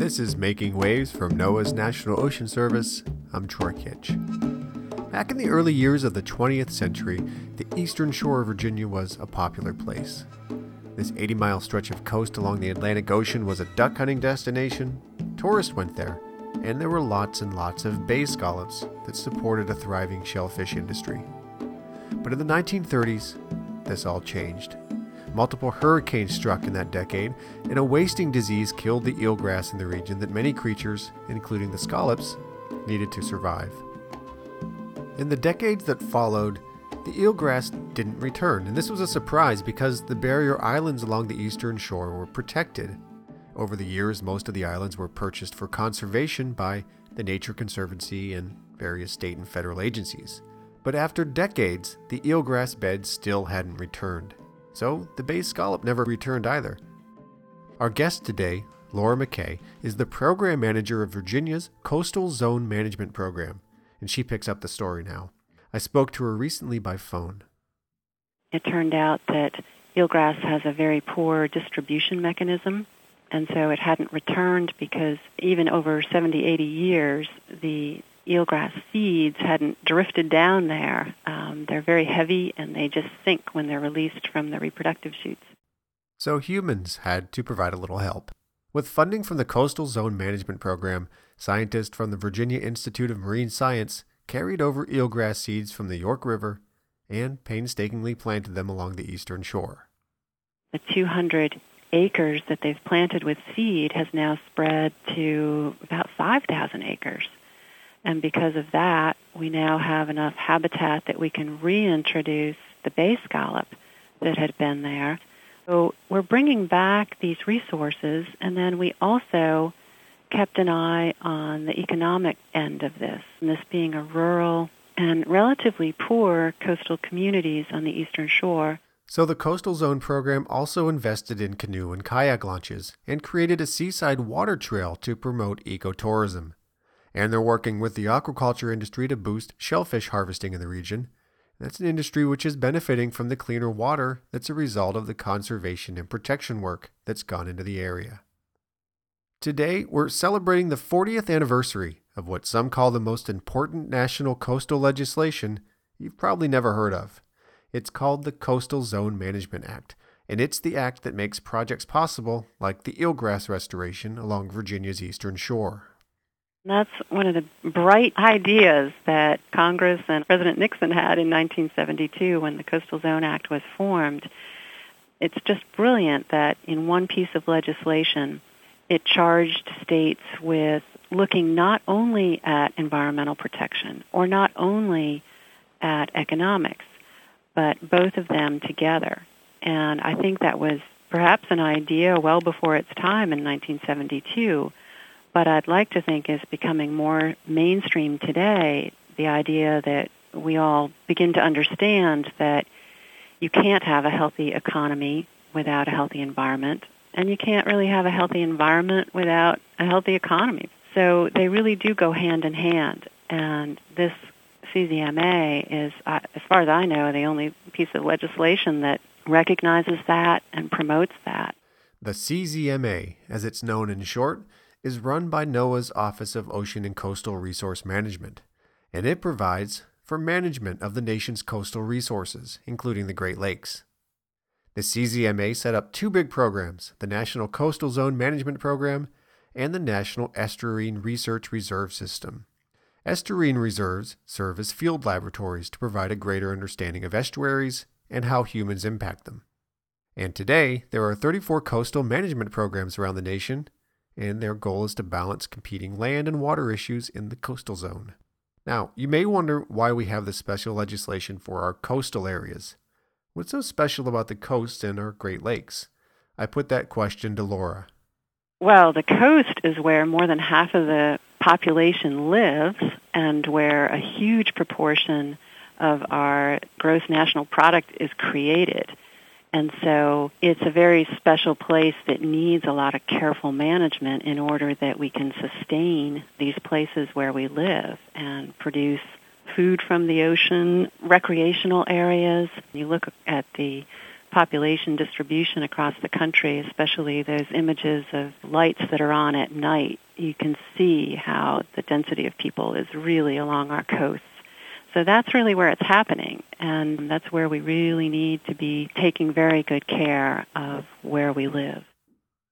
This is Making Waves from NOAA's National Ocean Service. I'm Troy Kitch. Back in the early years of the 20th century, the eastern shore of Virginia was a popular place. This 80 mile stretch of coast along the Atlantic Ocean was a duck hunting destination. Tourists went there, and there were lots and lots of bay scallops that supported a thriving shellfish industry. But in the 1930s, this all changed. Multiple hurricanes struck in that decade, and a wasting disease killed the eelgrass in the region that many creatures, including the scallops, needed to survive. In the decades that followed, the eelgrass didn't return, and this was a surprise because the barrier islands along the eastern shore were protected. Over the years, most of the islands were purchased for conservation by the Nature Conservancy and various state and federal agencies. But after decades, the eelgrass beds still hadn't returned. So the bay scallop never returned either. Our guest today, Laura McKay, is the program manager of Virginia's Coastal Zone Management Program, and she picks up the story now. I spoke to her recently by phone. It turned out that eelgrass has a very poor distribution mechanism, and so it hadn't returned because even over 70, 80 years, the eelgrass seeds hadn't drifted down there. Um, they're very heavy and they just sink when they're released from the reproductive shoots. So humans had to provide a little help. With funding from the Coastal Zone Management Program, scientists from the Virginia Institute of Marine Science carried over eelgrass seeds from the York River and painstakingly planted them along the eastern shore. The 200 acres that they've planted with seed has now spread to about 5,000 acres. And because of that, we now have enough habitat that we can reintroduce the bay scallop that had been there. So we're bringing back these resources, and then we also kept an eye on the economic end of this, and this being a rural and relatively poor coastal communities on the eastern shore. So the Coastal Zone program also invested in canoe and kayak launches and created a seaside water trail to promote ecotourism and they're working with the aquaculture industry to boost shellfish harvesting in the region. That's an industry which is benefiting from the cleaner water that's a result of the conservation and protection work that's gone into the area. Today, we're celebrating the 40th anniversary of what some call the most important national coastal legislation you've probably never heard of. It's called the Coastal Zone Management Act, and it's the act that makes projects possible like the eelgrass restoration along Virginia's eastern shore. That's one of the bright ideas that Congress and President Nixon had in 1972 when the Coastal Zone Act was formed. It's just brilliant that in one piece of legislation, it charged states with looking not only at environmental protection or not only at economics, but both of them together. And I think that was perhaps an idea well before its time in 1972 but I'd like to think is becoming more mainstream today, the idea that we all begin to understand that you can't have a healthy economy without a healthy environment, and you can't really have a healthy environment without a healthy economy. So they really do go hand in hand, and this CZMA is, as far as I know, the only piece of legislation that recognizes that and promotes that. The CZMA, as it's known in short, is run by NOAA's Office of Ocean and Coastal Resource Management, and it provides for management of the nation's coastal resources, including the Great Lakes. The CZMA set up two big programs the National Coastal Zone Management Program and the National Estuarine Research Reserve System. Estuarine reserves serve as field laboratories to provide a greater understanding of estuaries and how humans impact them. And today, there are 34 coastal management programs around the nation, and their goal is to balance competing land and water issues in the coastal zone. Now, you may wonder why we have this special legislation for our coastal areas. What's so special about the coast and our Great Lakes? I put that question to Laura. Well, the coast is where more than half of the population lives and where a huge proportion of our gross national product is created. And so it's a very special place that needs a lot of careful management in order that we can sustain these places where we live and produce food from the ocean, recreational areas. You look at the population distribution across the country, especially those images of lights that are on at night, you can see how the density of people is really along our coasts. So that's really where it's happening, and that's where we really need to be taking very good care of where we live.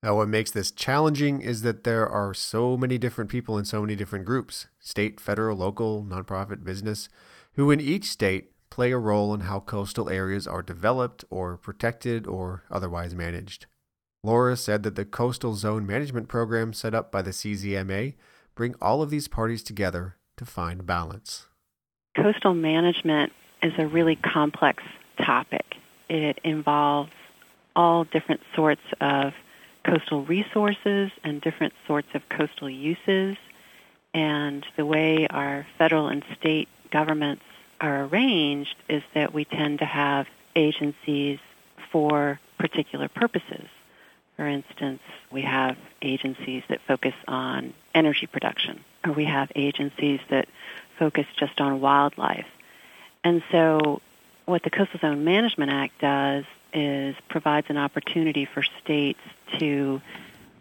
Now, what makes this challenging is that there are so many different people in so many different groups state, federal, local, nonprofit, business who in each state play a role in how coastal areas are developed or protected or otherwise managed. Laura said that the Coastal Zone Management Program set up by the CZMA bring all of these parties together to find balance coastal management is a really complex topic. It involves all different sorts of coastal resources and different sorts of coastal uses. And the way our federal and state governments are arranged is that we tend to have agencies for particular purposes. For instance, we have agencies that focus on energy production, or we have agencies that focus just on wildlife. And so what the Coastal Zone Management Act does is provides an opportunity for states to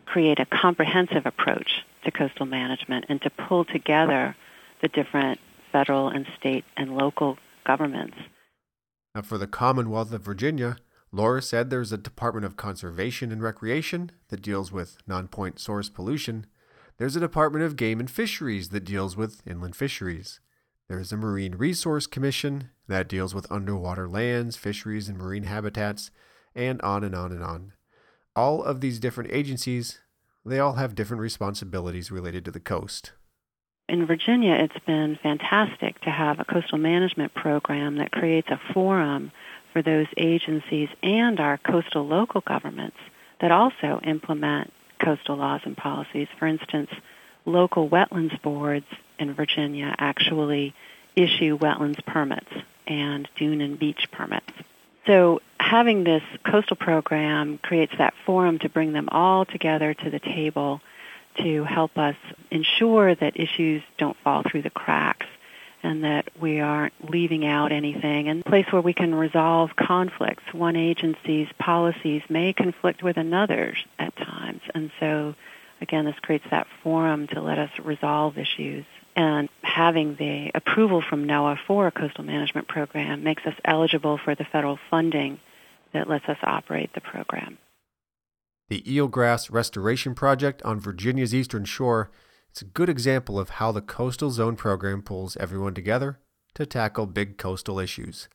create a comprehensive approach to coastal management and to pull together the different federal and state and local governments. Now, for the Commonwealth of Virginia, Laura said there's a Department of Conservation and Recreation that deals with non point source pollution there's a Department of Game and Fisheries that deals with inland fisheries. There's a Marine Resource Commission that deals with underwater lands, fisheries, and marine habitats, and on and on and on. All of these different agencies, they all have different responsibilities related to the coast. In Virginia, it's been fantastic to have a coastal management program that creates a forum for those agencies and our coastal local governments that also implement coastal laws and policies. For instance, local wetlands boards in Virginia actually issue wetlands permits and dune and beach permits. So having this coastal program creates that forum to bring them all together to the table to help us ensure that issues don't fall through the cracks and that we aren't leaving out anything, and a place where we can resolve conflicts. One agency's policies may conflict with another's at times, and so again, this creates that forum to let us resolve issues. And having the approval from NOAA for a coastal management program makes us eligible for the federal funding that lets us operate the program. The eelgrass restoration project on Virginia's eastern shore it's a good example of how the Coastal Zone program pulls everyone together to tackle big coastal issues.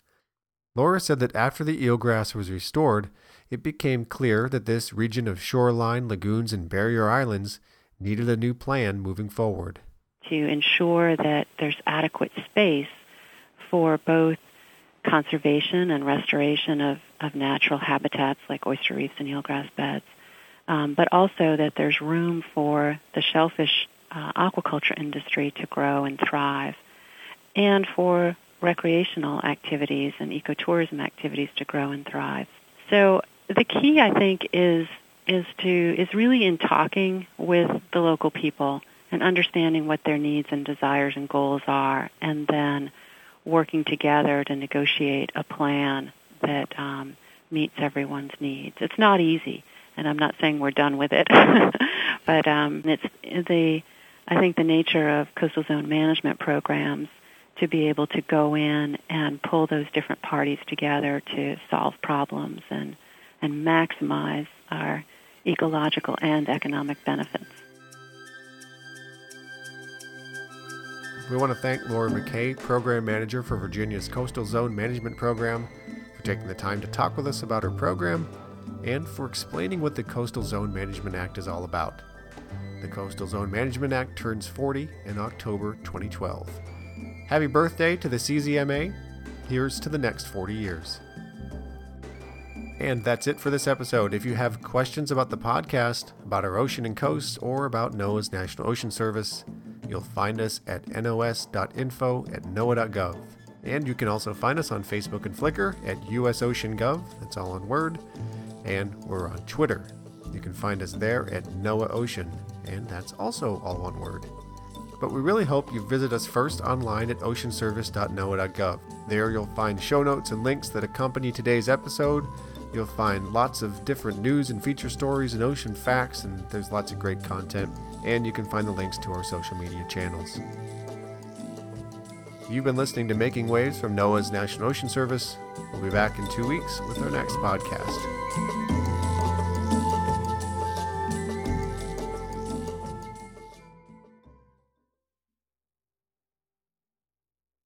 Laura said that after the eelgrass was restored, it became clear that this region of shoreline, lagoons, and barrier islands needed a new plan moving forward. To ensure that there's adequate space for both conservation and restoration of, of natural habitats like oyster reefs and eelgrass beds, um, but also that there's room for the shellfish uh, aquaculture industry to grow and thrive, and for recreational activities and ecotourism activities to grow and thrive. So the key, I think, is is to is really in talking with the local people and understanding what their needs and desires and goals are, and then working together to negotiate a plan that um, meets everyone's needs. It's not easy, and I'm not saying we're done with it, but um, it's the I think the nature of coastal zone management programs to be able to go in and pull those different parties together to solve problems and, and maximize our ecological and economic benefits. We want to thank Laura McKay, Program Manager for Virginia's Coastal Zone Management Program, for taking the time to talk with us about her program and for explaining what the Coastal Zone Management Act is all about. The Coastal Zone Management Act turns 40 in October 2012. Happy birthday to the CZMA. Here's to the next 40 years. And that's it for this episode. If you have questions about the podcast, about our ocean and coasts, or about NOAA's National Ocean Service, you'll find us at nos.info at noaa.gov. And you can also find us on Facebook and Flickr at USOceanGov. That's all one word. And we're on Twitter. You can find us there at NOAA Ocean and that's also all one word. but we really hope you visit us first online at oceanservice.noaa.gov. There you'll find show notes and links that accompany today's episode. You'll find lots of different news and feature stories and ocean facts, and there's lots of great content. And you can find the links to our social media channels. You've been listening to Making Waves from NOAA's National Ocean Service. We'll be back in two weeks with our next podcast.